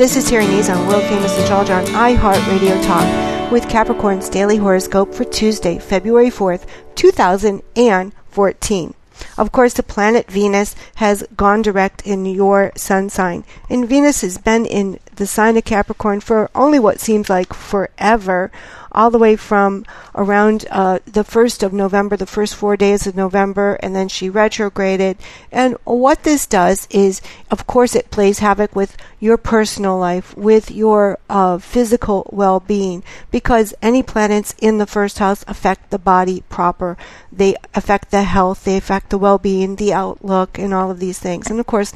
This is Terry Nazon, world famous astrologer on iHeartRadio Talk, with Capricorn's daily horoscope for Tuesday, February 4th, 2014. Of course, the planet Venus has gone direct in your sun sign. And Venus has been in the sign of Capricorn for only what seems like forever all the way from around uh, the 1st of November, the first four days of November, and then she retrograded. And what this does is, of course, it plays havoc with your personal life, with your uh, physical well being, because any planets in the first house affect the body proper. They affect the health, they affect the well being, the outlook, and all of these things. And of course,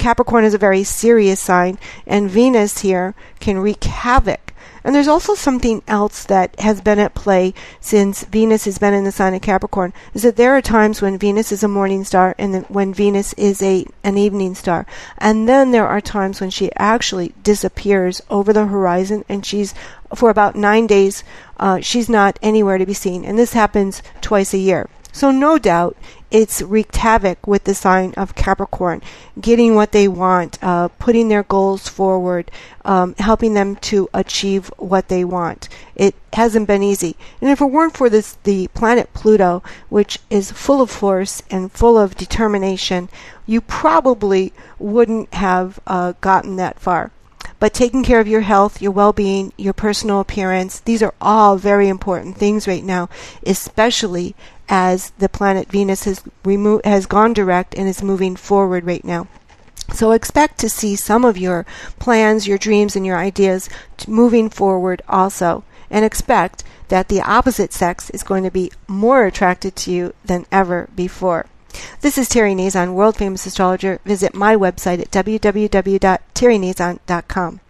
Capricorn is a very serious sign, and Venus here can wreak havoc and there's also something else that has been at play since Venus has been in the sign of Capricorn is that there are times when Venus is a morning star and when Venus is a an evening star. And then there are times when she actually disappears over the horizon and she's for about 9 days uh, she's not anywhere to be seen. And this happens twice a year. So no doubt it's wreaked havoc with the sign of Capricorn, getting what they want, uh, putting their goals forward, um, helping them to achieve what they want. It hasn't been easy. And if it weren't for this, the planet Pluto, which is full of force and full of determination, you probably wouldn't have uh, gotten that far. But taking care of your health, your well being, your personal appearance, these are all very important things right now, especially as the planet Venus has remo- has gone direct and is moving forward right now. So expect to see some of your plans, your dreams, and your ideas moving forward also. And expect that the opposite sex is going to be more attracted to you than ever before. This is Terry Nazon, world famous astrologer. Visit my website at www.terrynazon.com.